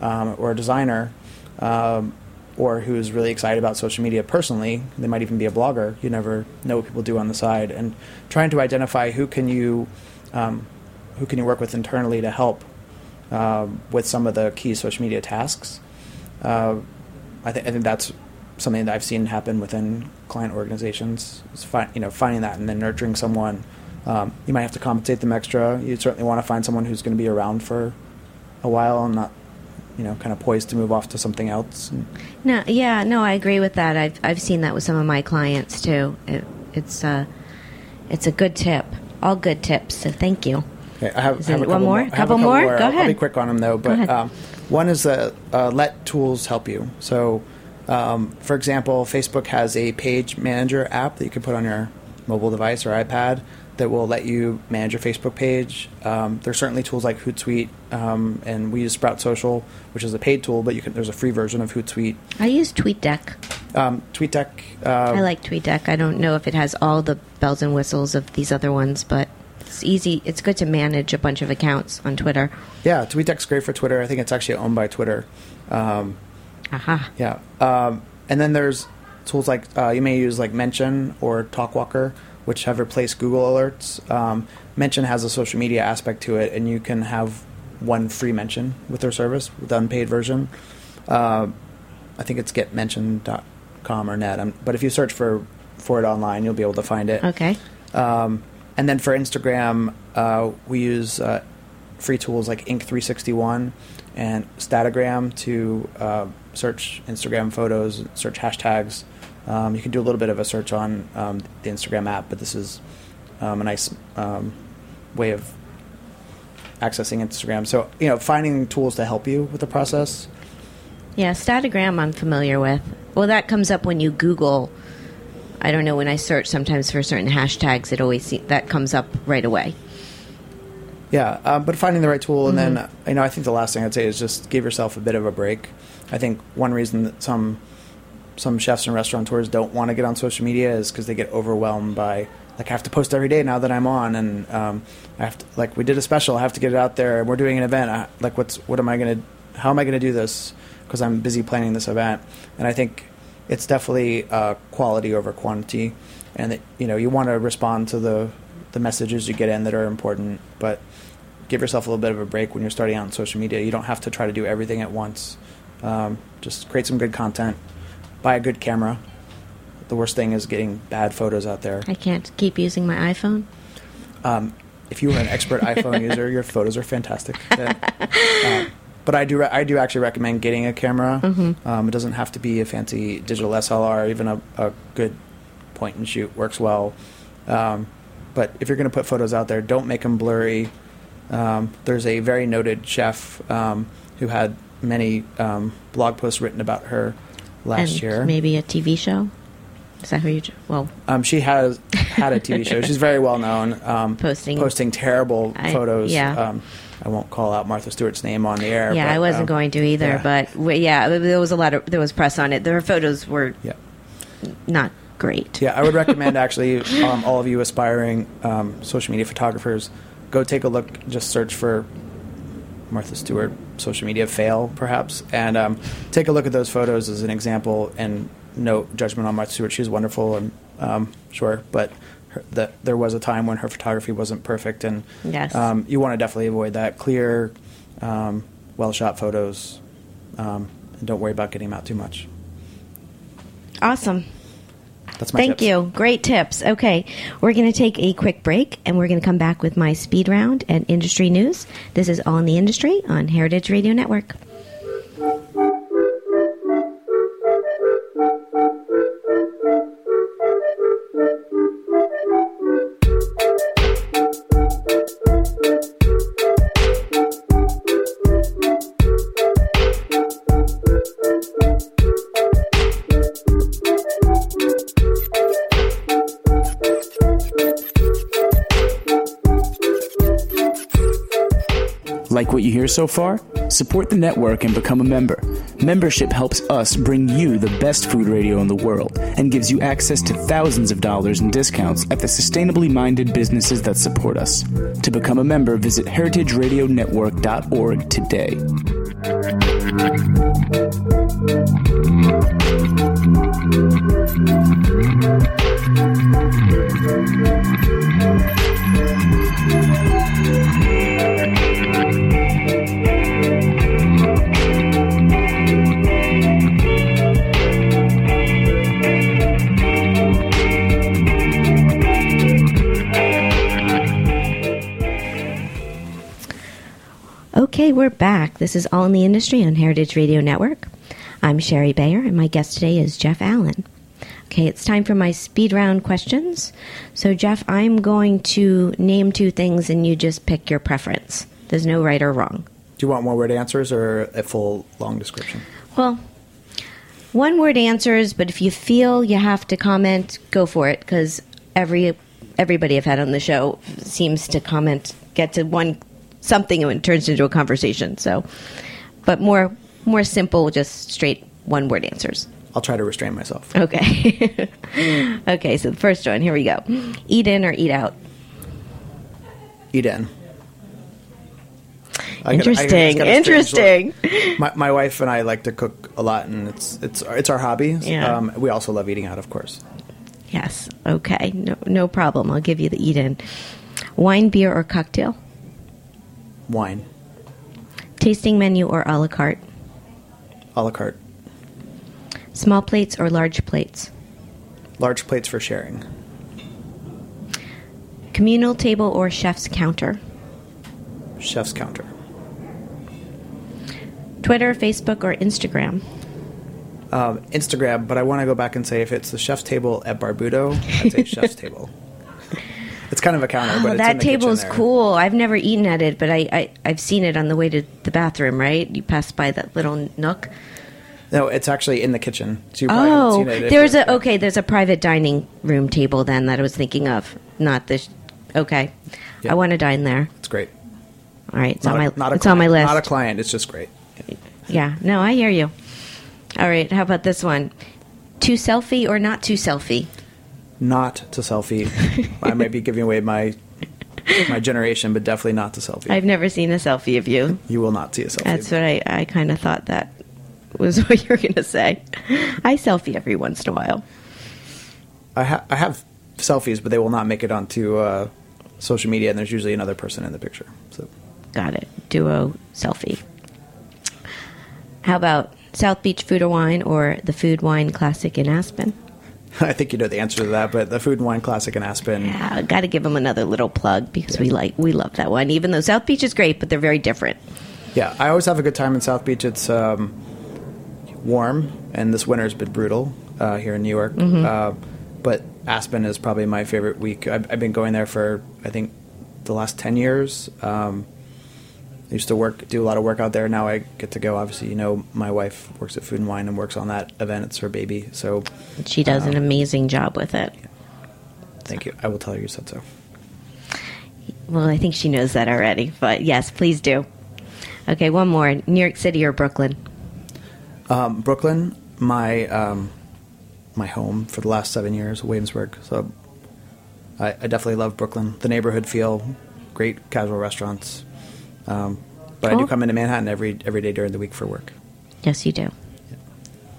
Speaker 5: um, or a designer um, or who's really excited about social media personally. They might even be a blogger. You never know what people do on the side, and trying to identify who can you um, who can you work with internally to help um, with some of the key social media tasks. Uh, I, th- I think that's something that I've seen happen within client organizations. Is fi- you know finding that and then nurturing someone. Um, you might have to compensate them extra. You certainly want to find someone who's going to be around for a while and not you know kind of poised to move off to something else.
Speaker 4: No, yeah, no, I agree with that. I've I've seen that with some of my clients too. It, it's a it's a good tip. All good tips. So thank you.
Speaker 5: Okay, I have, I have a
Speaker 4: one
Speaker 5: couple
Speaker 4: more?
Speaker 5: A
Speaker 4: Couple more? Go
Speaker 5: I'll- I'll, be quick on them though. But um, one is that uh, let tools help you. So, um, for example, Facebook has a page manager app that you can put on your mobile device or iPad that will let you manage your Facebook page. Um, there's certainly tools like Hootsuite, um, and we use Sprout Social, which is a paid tool, but you can, there's a free version of Hootsuite.
Speaker 4: I use TweetDeck.
Speaker 5: Um, TweetDeck. Uh,
Speaker 4: I like TweetDeck. I don't know if it has all the bells and whistles of these other ones, but it's easy. It's good to manage a bunch of accounts on Twitter.
Speaker 5: yeah, TweetDeck's great for Twitter. I think it's actually owned by Twitter. Um,
Speaker 4: Aha.
Speaker 5: Yeah. Um, and then there's tools like uh, you may use like Mention or Talkwalker, which have replaced Google Alerts. Um, Mention has a social media aspect to it, and you can have one free mention with their service, with the unpaid version. Uh, I think it's getmention.com or net. Um, but if you search for for it online, you'll be able to find it.
Speaker 4: Okay.
Speaker 5: Um, and then for Instagram, uh, we use uh, free tools like Ink361 and Statigram to uh, search Instagram photos, search hashtags. Um, you can do a little bit of a search on um, the Instagram app, but this is um, a nice um, way of accessing Instagram. So, you know, finding tools to help you with the process.
Speaker 4: Yeah, Statigram I'm familiar with. Well, that comes up when you Google. I don't know when I search sometimes for certain hashtags. It always see, that comes up right away.
Speaker 5: Yeah, um, but finding the right tool, and then you know, I think the last thing I'd say is just give yourself a bit of a break. I think one reason that some some chefs and restaurateurs don't want to get on social media is because they get overwhelmed by like I have to post every day now that I'm on, and um, I have to like we did a special, I have to get it out there, and we're doing an event. I, like, what's what am I gonna? How am I gonna do this? Because I'm busy planning this event, and I think it's definitely uh, quality over quantity, and that you know you want to respond to the the messages you get in that are important, but give yourself a little bit of a break when you're starting out on social media. You don't have to try to do everything at once. Um, just create some good content. Buy a good camera. The worst thing is getting bad photos out there.
Speaker 4: I can't keep using my iPhone.
Speaker 5: Um, if you are an expert iPhone user, your photos are fantastic. Then, uh, but I do re- I do actually recommend getting a camera. Um, it doesn't have to be a fancy digital SLR. Even a, a good point and shoot works well. Um, but if you're going to put photos out there, don't make them blurry. Um, there's a very noted chef um, who had many um, blog posts written about her last
Speaker 4: and
Speaker 5: year.
Speaker 4: maybe a TV show. Is that who you? Well,
Speaker 5: Um, she has had a TV show. She's very well known. Um,
Speaker 4: Posting-
Speaker 5: posting terrible
Speaker 4: I-
Speaker 5: photos.
Speaker 4: yeah.
Speaker 5: Um, I won't call out Martha Stewart's name on the air.
Speaker 4: yeah,
Speaker 5: but,
Speaker 4: I wasn't
Speaker 5: um,
Speaker 4: going to either,
Speaker 5: yeah.
Speaker 4: but w- yeah, there was a lot of there was press on it. Her photos were
Speaker 5: yeah,
Speaker 4: not great.
Speaker 5: yeah. I would recommend actually um, all of you aspiring um, social media photographers go take a look. Just search for Martha Stewart social media fail, perhaps, and um, take a look at those photos as an example. And no judgment on Martha Stewart; she's wonderful, and um, sure, but. Her, the, there was a time when her photography wasn't perfect, and
Speaker 4: Yes.
Speaker 5: um, you want to definitely avoid that. Clear, um, well shot photos, um, and don't worry about getting them out too much.
Speaker 4: Awesome.
Speaker 5: That's my
Speaker 4: Thank
Speaker 5: tips.
Speaker 4: you. Great tips. Okay, we're going to take a quick break and we're going to come back with my speed round and industry news. This is All in the Industry on Heritage Radio Network.
Speaker 3: So far? Support the network and become a member. Membership helps us bring you the best food radio in the world and gives you access to thousands of dollars in discounts at the sustainably minded businesses that support us. To become a member, visit heritageradionetwork.org today.
Speaker 4: We're back. This is All in the Industry on Heritage Radio Network. I'm Shari Bayer, and my guest today is Jeff Allen. Okay, it's time for my speed round questions. So, Jeff, I'm going to name two things, and you just pick your preference. There's no right or wrong.
Speaker 5: Do you want one word answers or a full long description?
Speaker 4: Well, one word answers, but if you feel you have to comment, go for it because every everybody I've had on the show seems to comment, get to one something, and it turns into a conversation. So, but more more simple, just straight one word answers.
Speaker 5: I'll try to restrain myself.
Speaker 4: Okay. okay, so the first one, here we go. Eat in or eat out?
Speaker 5: Eat in. I
Speaker 4: Interesting.
Speaker 5: gotta-
Speaker 4: Interesting.
Speaker 5: My, my wife and I like to cook a lot, and it's it's it's our hobby.
Speaker 4: Yeah.
Speaker 5: Um, we also love eating out, of course.
Speaker 4: Yes. Okay. No, no problem. I'll give you the eat in. Wine, beer, or cocktail?
Speaker 5: Wine,
Speaker 4: Tasting menu or a la carte?
Speaker 5: a la carte,
Speaker 4: Small plates or large plates?
Speaker 5: large plates for sharing.
Speaker 4: Communal table or chef's counter?
Speaker 5: Chef's counter.
Speaker 4: Twitter, Facebook, or Instagram?
Speaker 5: Um, Instagram, but I want to go back and say if it's the chef's table at Barbuto, I'd say chef's table. It's kind of a counter, oh, but
Speaker 4: Oh,
Speaker 5: in
Speaker 4: that
Speaker 5: the
Speaker 4: table is
Speaker 5: there.
Speaker 4: cool. I've never eaten at it, but I, I, I've seen it on the way to the bathroom, right? You pass by that little nook.
Speaker 5: No, it's actually in the kitchen. So
Speaker 4: Oh, there's a okay. There's a private dining room table then that I was thinking of, not this. Okay,
Speaker 5: Yeah.
Speaker 4: I want to dine there.
Speaker 5: It's great.
Speaker 4: All right, it's
Speaker 5: Not
Speaker 4: on
Speaker 5: a-
Speaker 4: my
Speaker 5: not a
Speaker 4: it's on my list.
Speaker 5: Not a client. It's just great.
Speaker 4: yeah, no, I hear you. All right, how about this one? Too selfie or not too selfie?
Speaker 5: Not to selfie. I might be giving away my my generation, but definitely not to selfie.
Speaker 4: I've never seen a selfie of you.
Speaker 5: you will not see a selfie.
Speaker 4: That's what I, I kind of thought that was what you were going to say. I selfie every once in a while.
Speaker 5: I, ha- I have selfies, but they will not make it onto uh, social media, and there's usually another person in the picture. So
Speaker 4: Got it. Duo selfie. How about South Beach Food or Wine or the Food Wine Classic in Aspen?
Speaker 5: I think you know the answer to that. But the Food and Wine Classic in Aspen,
Speaker 4: Yeah, got to give them another little plug because we like we love that one. Even though South Beach is great, but they're very different.
Speaker 5: yeah, I always have a good time in South Beach. It's um, warm, and this winter's been brutal uh, here in New York.
Speaker 4: Mm-hmm.
Speaker 5: Uh, but Aspen is probably my favorite week. I've, I've been going there for I think the last ten years. Um, I used to work, do a lot of work out there. Now I get to go. Obviously, you know, my wife works at Food and Wine and works on that event. It's her baby, so
Speaker 4: She does an amazing job with it.
Speaker 5: thank you. I will tell her you said so.
Speaker 4: Well, I think she knows that already, but yes, please do. Okay, one more. New York City or Brooklyn?
Speaker 5: Um, Brooklyn, my um, my home for the last seven years, Williamsburg. So I, I definitely love Brooklyn. The neighborhood feel, great casual restaurants. Um, but I do come into Manhattan every every day during the week for work.
Speaker 4: Yes, you do.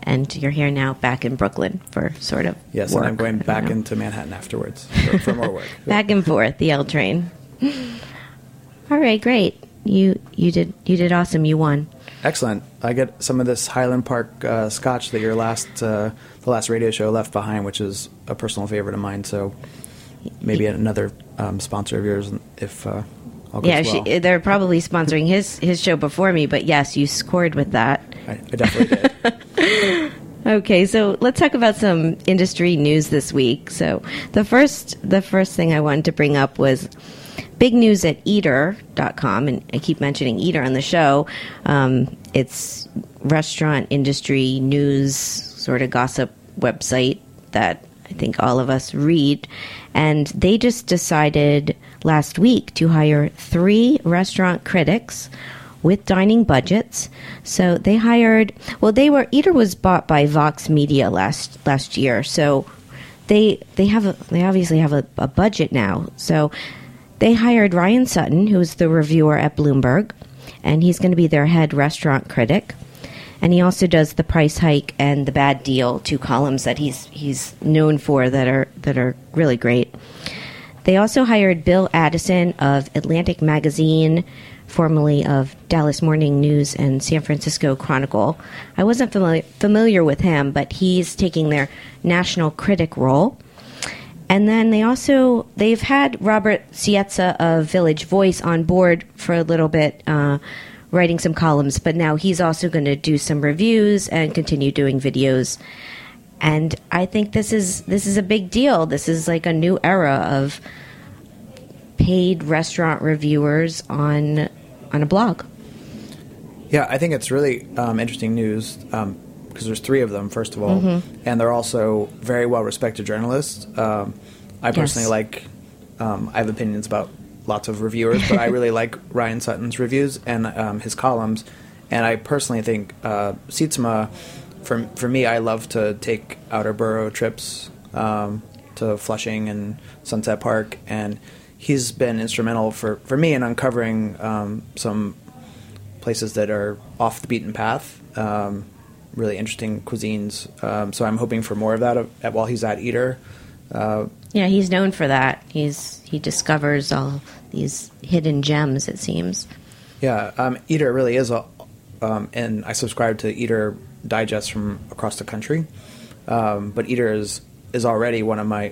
Speaker 4: And you're here now, back in Brooklyn for sort of
Speaker 5: Yes,
Speaker 4: work.
Speaker 5: and I'm going back
Speaker 4: know.
Speaker 5: into Manhattan afterwards for, for more work.
Speaker 4: back and forth the L train. All right, great. You you did you did awesome. You won.
Speaker 5: Excellent. I get some of this Highland Park uh, Scotch that your last uh, the last radio show left behind, which is a personal favorite of mine. So maybe another um, sponsor of yours if uh,
Speaker 4: Yeah,
Speaker 5: well.
Speaker 4: she, they're probably sponsoring his his show before me, but yes, you scored with that.
Speaker 5: I, I definitely did.
Speaker 4: Okay, so let's talk about some industry news this week. So the first the first thing I wanted to bring up was big news at eater.com and I keep mentioning Eater on the show. Um, it's restaurant industry news sort of gossip website that I think all of us read. And they just decided last week to hire three restaurant critics with dining budgets. So they hired. Well, they were Eater was bought by Vox Media last last year. So they they have a, they obviously have a, a budget now. So they hired Ryan Sutton, who's the reviewer at Bloomberg, and he's going to be their head restaurant critic. And he also does the price hike and the bad deal, two columns that he's he's known for that are that are really great. They also hired Bill Addison of Atlantic Magazine, formerly of Dallas Morning News and San Francisco Chronicle. I wasn't familiar, familiar with him, but he's taking their national critic role. And then they also they've had Robert Sietsema of Village Voice on board for a little bit, uh, writing some columns, but now he's also going to do some reviews and continue doing videos. And I think this is this is a big deal. This is like a new era of paid restaurant reviewers on on a blog.
Speaker 5: Yeah, I think it's really um, interesting news because there's three of them, first of all,
Speaker 4: Mm-hmm.
Speaker 5: and they're also very well respected journalists. Um, I personally
Speaker 4: Yes.
Speaker 5: like, um, I have opinions about lots of reviewers, but I really like Ryan Sutton's reviews and um, his columns. And I personally think uh, for, for me, I love to take outer borough trips um, to Flushing and Sunset Park, and he's been instrumental for, for me in uncovering um, some places that are off the beaten path, um, really interesting cuisines. Um, so I'm hoping for more of that uh, at, while he's at Eater. Uh,
Speaker 4: Yeah, he's known for that. He's he discovers all these hidden gems. It seems.
Speaker 5: yeah, um, Eater really is a, um, and I subscribe to Eater digests from across the country. Um, but Eater is is already one of my,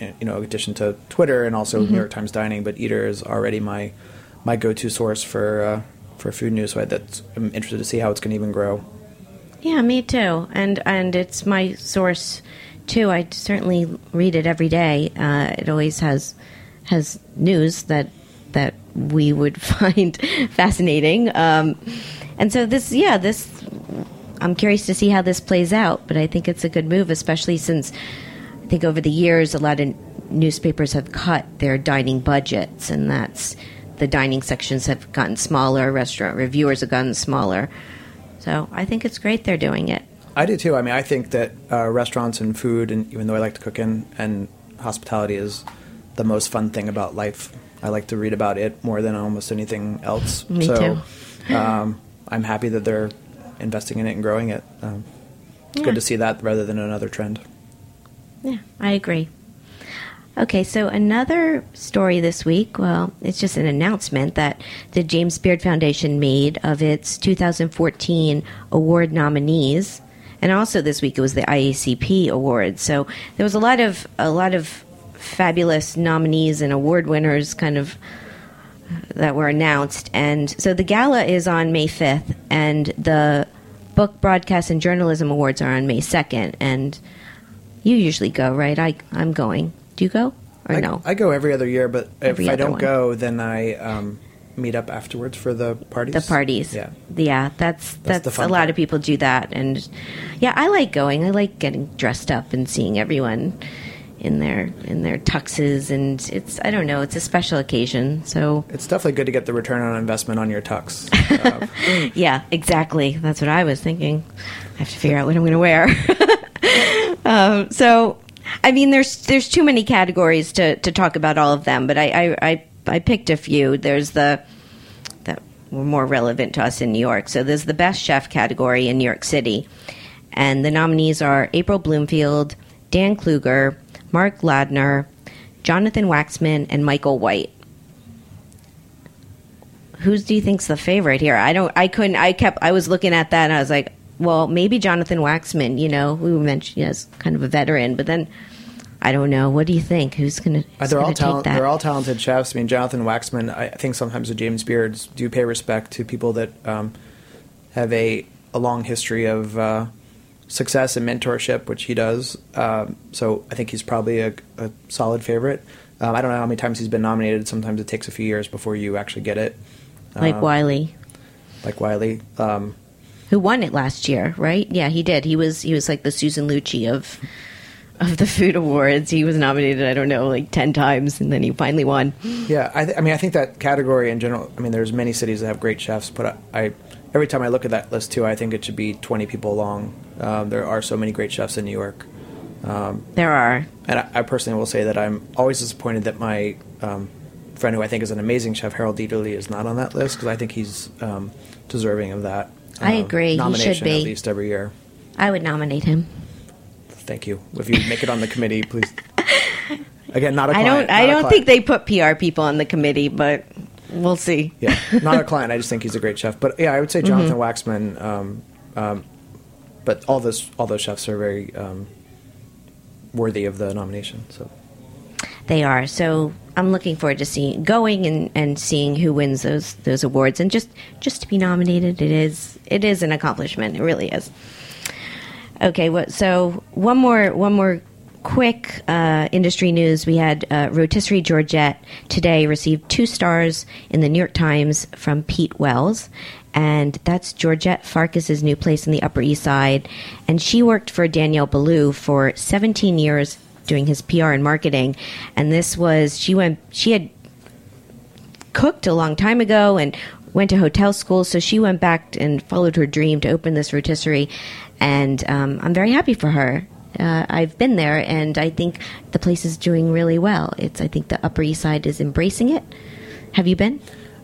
Speaker 5: you know, addition to Twitter and also New York Times Dining. But Eater is already my my go to source for uh, for food news. So I, that's, I'm interested to see how it's going to even grow.
Speaker 4: Yeah, me too. And and it's my source too. I certainly read it every day. Uh, it always has has news that that we would find fascinating. Um, and so this, yeah, this. I'm curious to see how this plays out, but I think it's a good move, especially since I think over the years a lot of newspapers have cut their dining budgets, and that's the dining sections have gotten smaller, restaurant reviewers have gotten smaller. So I think it's great they're doing it.
Speaker 5: I do too. I mean, I think that uh, restaurants and food, and even though I like to cook in, and hospitality is the most fun thing about life. I like to read about it more than almost anything else.
Speaker 4: Me
Speaker 5: so, Um, I'm happy that they're investing in it and growing it. Um, it's
Speaker 4: Yeah.
Speaker 5: good to see that rather than another trend.
Speaker 4: Yeah, I agree. Okay, so another story this week. Well, it's just an announcement that the James Beard Foundation made of its 2014 award nominees, and also this week it was the IACP awards. So there was a lot of a lot of fabulous nominees and award winners, kind of that were announced. And so the gala is on May 5th, and the Book, Broadcast, and Journalism Awards are on May 2nd. And you usually go, right? I, I'm going. Do you go? Or
Speaker 5: I,
Speaker 4: no?
Speaker 5: I go every other year, but
Speaker 4: Every
Speaker 5: if I don't
Speaker 4: one.
Speaker 5: go, then I um, meet up afterwards for the parties.
Speaker 4: the parties.
Speaker 5: Yeah.
Speaker 4: Yeah, that's
Speaker 5: That's
Speaker 4: that's, a lot
Speaker 5: part.
Speaker 4: of people do that and yeah, I like going. I like getting dressed up and seeing everyone in their in their tuxes and it's I don't know, it's a special occasion. So
Speaker 5: It's definitely good to get the return on investment on your tux. Uh,
Speaker 4: Yeah, exactly. That's what I was thinking. I have to figure out what I'm going to wear. um, so, I mean, there's there's too many categories to, to talk about all of them, but I, I, I, I picked a few. There's the that were more relevant to us in New York. So there's the best chef category in New York City, and the nominees are April Bloomfield, Dan Kluger, Mark Ladner, Jonathan Waxman, and Michael White who's do you think's the favorite here? I don't. I couldn't. I kept. I was looking at that and I was like, well, maybe Jonathan Waxman. You know, we mentioned as kind of a veteran, but then I don't know. What do you think? Who's?
Speaker 5: Uh,
Speaker 4: who's
Speaker 5: they're all talent.
Speaker 4: that?
Speaker 5: They're all talented chefs. I mean, Jonathan Waxman. I think sometimes the James Beards do pay respect to people that um, have a a long history of uh, success and mentorship, which he does. Um, so I think he's probably a, a solid favorite. Um, I don't know how many times he's been nominated. Sometimes it takes a few years before you actually get it.
Speaker 4: like
Speaker 5: Uh,
Speaker 4: Wylie,
Speaker 5: Like Wylie. Um,
Speaker 4: who won it last year, right? Yeah, he did. He was he was like the Susan Lucci of of the food awards. He was nominated. I don't know, like ten times, and then he finally won.
Speaker 5: Yeah, I, th- I mean, I think that category in general. I mean, there's many cities that have great chefs, but I, I every time I look at that list too, I think it should be 20 people long. Um, there are so many great chefs in New York,
Speaker 4: There are.
Speaker 5: and I, I personally will say that I'm always disappointed that my um, friend, who I think is an amazing chef, Harold Dieterle, is not on that list because I think he's um, deserving of that.
Speaker 4: I
Speaker 5: uh,
Speaker 4: agree. He should be.
Speaker 5: at least every year.
Speaker 4: I would nominate him.
Speaker 5: Thank you. If you make it on the committee, please. Again, not a
Speaker 4: I
Speaker 5: client.
Speaker 4: don't. I don't
Speaker 5: client.
Speaker 4: think they put PR people on the committee, but we'll see.
Speaker 5: Yeah, not a client. I just think he's a great chef. But yeah, I would say Jonathan Waxman. Um, um, but all those all those chefs are very um, worthy of the nomination. So
Speaker 4: They are. So I'm looking forward to seeing going and, and seeing who wins those those awards and just just to be nominated it is it is an accomplishment. It really is. Okay, well, so one more one more quick uh, industry news. We had uh, Rotisserie Georgette today received two stars in the New York Times from Pete Wells. And that's Georgette Farkas's new place in the Upper East Side. And she worked for Daniel Boulud for 17 years doing his PR and marketing. And this was, she went, she had cooked a long time ago and went to hotel school. So she went back and followed her dream to open this rotisserie. And um, I'm very happy for her. Uh, I've been there, and I think the place is doing really well. It's I think the Upper East Side is embracing it. Have you been?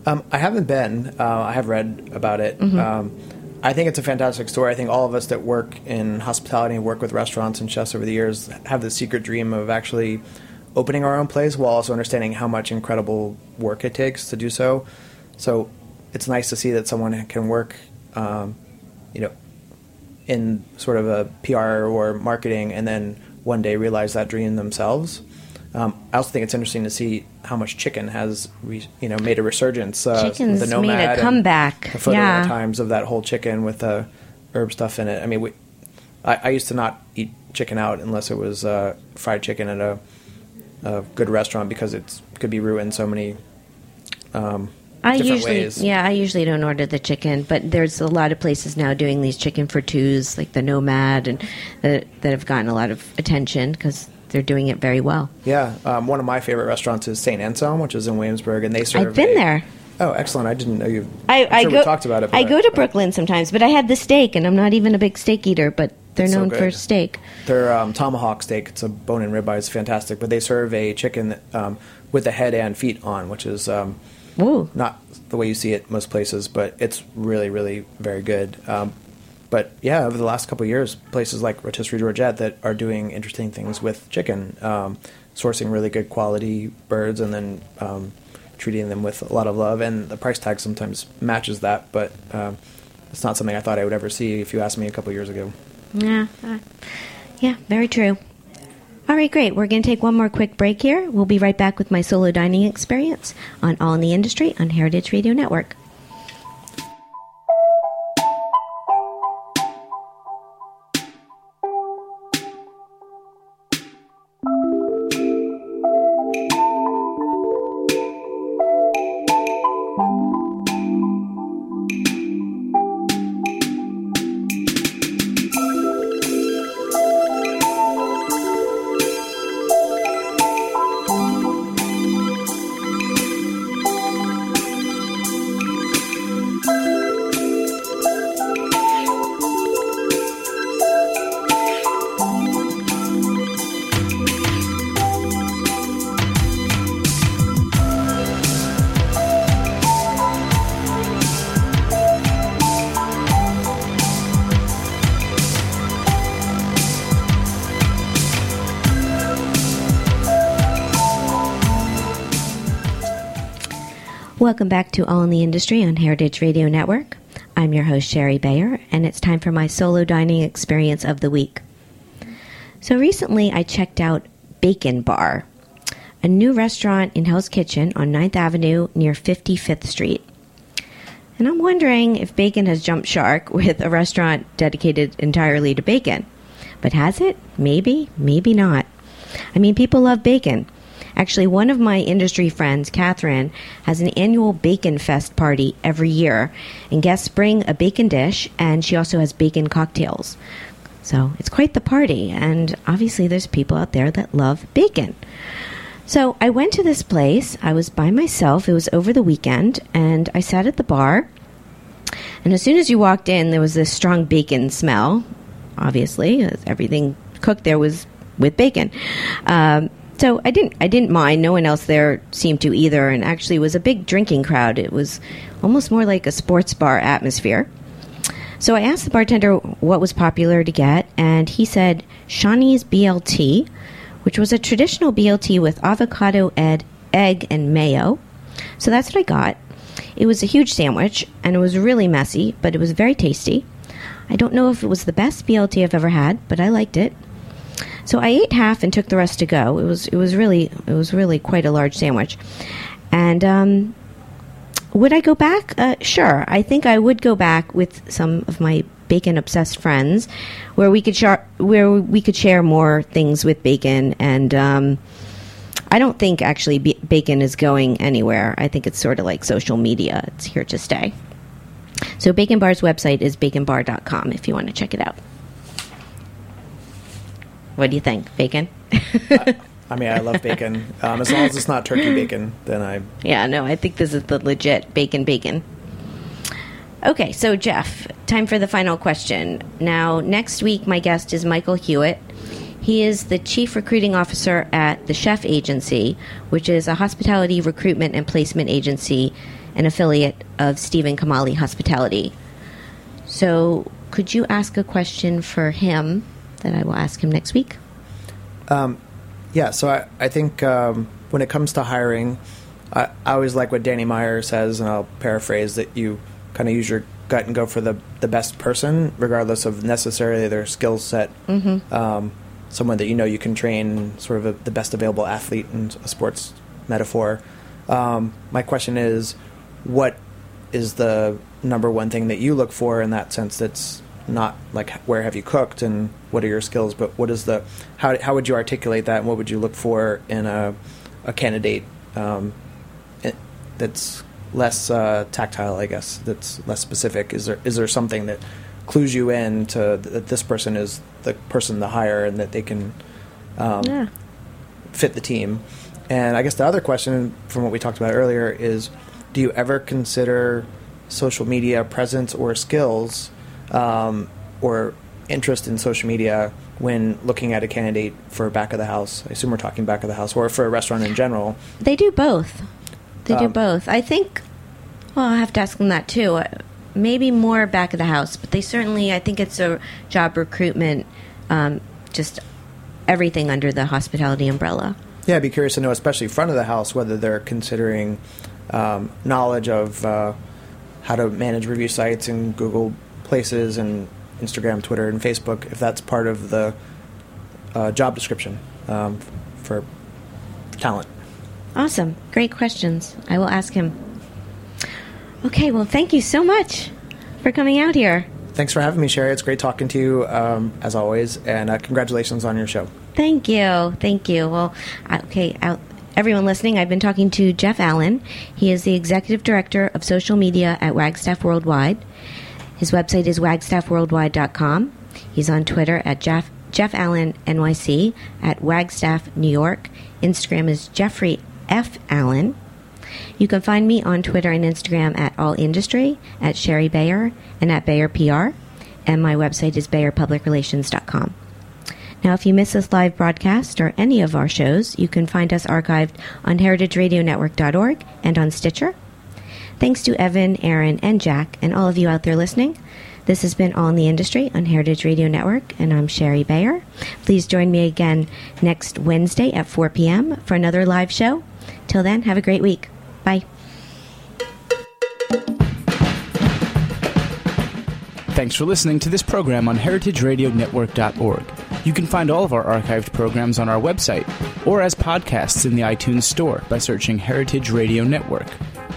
Speaker 5: Um, I haven't been. Uh, I have read about it. Um, I think it's a fantastic story. I think all of us that work in hospitality and work with restaurants and chefs over the years have the secret dream of actually opening our own place while also understanding how much incredible work it takes to do so. So it's nice to see that someone can work, um, you know, in sort of a PR or marketing, and then one day realize that dream themselves. Um, I also think it's interesting to see how much chicken has, re, you know, made a resurgence. Uh,
Speaker 4: Chicken's
Speaker 5: the
Speaker 4: made
Speaker 5: Nomad
Speaker 4: a comeback.
Speaker 5: The photo
Speaker 4: Yeah.
Speaker 5: times of that whole chicken with the herb stuff in it. I mean, we, I, I used to not eat chicken out unless it was uh, fried chicken at a, a good restaurant because it could be ruined so many. Um,
Speaker 4: I usually,
Speaker 5: ways.
Speaker 4: yeah, I usually don't order the chicken, but there's a lot of places now doing these chicken for twos, like the Nomad, and that that have gotten a lot of attention because they're doing it very well.
Speaker 5: Yeah, um, one of my favorite restaurants is Saint Anselm, which is in Williamsburg, and they serve.
Speaker 4: I've been
Speaker 5: a-
Speaker 4: there.
Speaker 5: Oh, excellent! I didn't know you.
Speaker 4: I,
Speaker 5: I'm
Speaker 4: I
Speaker 5: sure
Speaker 4: go.
Speaker 5: talked about it.
Speaker 4: I go to Brooklyn sometimes, but I had the steak, and I'm not even a big steak eater, but they're
Speaker 5: So
Speaker 4: known for steak.
Speaker 5: Their um, tomahawk steak, it's a bone and ribeye, is fantastic. But they serve a chicken um, with the head and feet on, which is um,
Speaker 4: Whoa.
Speaker 5: not the way you see it most places, but it's really, really very good. Um, but yeah, over the last couple of years, places like Rotisserie Georgette that are doing interesting things with chicken, um, sourcing really good quality birds and then um, treating them with a lot of love. And the price tag sometimes matches that, but um, it's not something I thought I would ever see if you asked me a couple of years ago.
Speaker 4: Yeah. uh, yeah, very true. All right, great. We're going to take one more quick break here. We'll be right back with my solo dining experience on All in the Industry on Heritage Radio Network. Welcome back to All in the Industry on Heritage Radio Network. I'm your host, Shari Bayer, and it's time for my solo dining experience of the week. So recently I checked out Bacon Bar, a new restaurant in Hell's Kitchen on 9th Avenue near 55th Street. And I'm wondering if bacon has jumped shark with a restaurant dedicated entirely to bacon. But has it? Maybe, maybe not. I mean, people love bacon. Actually, one of my industry friends, Catherine, has an annual Bacon Fest party every year, and guests bring a bacon dish, and she also has bacon cocktails. So it's quite the party, and obviously, there's people out there that love bacon. So I went to this place. I was by myself. It was over the weekend, and I sat at the bar. And as soon as you walked in, there was this strong bacon smell. Obviously, everything cooked there was with bacon. Um, so I didn't. I didn't mind. No one else there seemed to either. And actually, it was a big drinking crowd. It was almost more like a sports bar atmosphere. So I asked the bartender what was popular to get, and he said Shawnee's BLT, which was a traditional BLT with avocado, ed, egg, and mayo. So that's what I got. It was a huge sandwich, and it was really messy, but it was very tasty. I don't know if it was the best BLT I've ever had, but I liked it. So I ate half and took the rest to go. It was it was really it was really quite a large sandwich. And um, would I go back? Uh, sure. I think I would go back with some of my bacon obsessed friends, where we could share where we could share more things with bacon. And um, I don't think actually b- bacon is going anywhere. I think it's sort of like social media. It's here to stay. So Bacon Bar's website is baconbar.com if you want to check it out. What do you think, bacon?
Speaker 5: I mean, I love bacon. Um, as long as it's not turkey bacon, then I.
Speaker 4: Yeah, no, I think this is the legit bacon bacon. Okay, so Jeff, time for the final question. Now, next week, my guest is Michael Hewitt. He is the Chief Recruiting Officer at the Chef Agency, which is a hospitality recruitment and placement agency, an affiliate of Stephen Kamali Hospitality. So, could you ask a question for him that I will ask him next week?
Speaker 5: Um, yeah, so I, I think um, when it comes to hiring, I, I always like what Danny Meyer says, and I'll paraphrase that you kind of use your gut and go for the, the best person, regardless of necessarily their skill set. Mm-hmm. Um, someone that you know you can train, sort of a, the best available athlete in a sports metaphor. Um, my question is, what is the number one thing that you look for in that sense that's not like where have you cooked and what are your skills, but what is the how how would you articulate that and what would you look for in a a candidate um, it, that's less uh, tactile, I guess, that's less specific. Is there is there something that clues you in to that this person is the person to hire and that they can um,
Speaker 4: Yeah.
Speaker 5: fit the team? And I guess the other question from what we talked about earlier is, do you ever consider social media presence or skills um, or interest in social media when looking at a candidate for back of the house? I assume we're talking back of the house or for a restaurant in general.
Speaker 4: They do both. They do
Speaker 5: Um,
Speaker 4: both. I think. Well, I have to ask them that too. Uh, Maybe more back of the house, but they certainly. I think it's a job recruitment. Um, just everything under the hospitality umbrella.
Speaker 5: Yeah, I'd be curious to know, especially front of the house, whether they're considering um, knowledge of uh, how to manage review sites and Google Places and Instagram, Twitter, and Facebook. If that's part of the uh, job description um, for talent.
Speaker 4: Awesome. Great questions. I will ask him. Okay. Well, thank you so much for coming out here.
Speaker 5: Thanks for having me, Shari. It's great talking to you um, as always, and uh, congratulations on your show.
Speaker 4: Thank you. Thank you. Well, okay, out, everyone listening, I've been talking to Jeff Allen. He is the executive director of social media at Wagstaff Worldwide. His website is wagstaffworldwide.com. He's on Twitter at Jeff, Jeff Allen NYC, at Wagstaff New York. Instagram is Jeffrey F. Allen. You can find me on Twitter and Instagram at All Industry, at Shari Bayer, and at Bayer PR. And my website is BayerPublicRelations.com. Now, if you miss this live broadcast or any of our shows, you can find us archived on heritageradionetwork.org and on Stitcher. Thanks to Evan, Aaron, and Jack, and all of you out there listening. This has been All in the Industry on Heritage Radio Network, and I'm Shari Bayer. Please join me again next Wednesday at 4 p.m. for another live show. Till then, have a great week. Bye.
Speaker 3: Thanks for listening to this program on heritageradionetwork.org. You can find all of our archived programs on our website or as podcasts in the iTunes Store by searching Heritage Radio Network.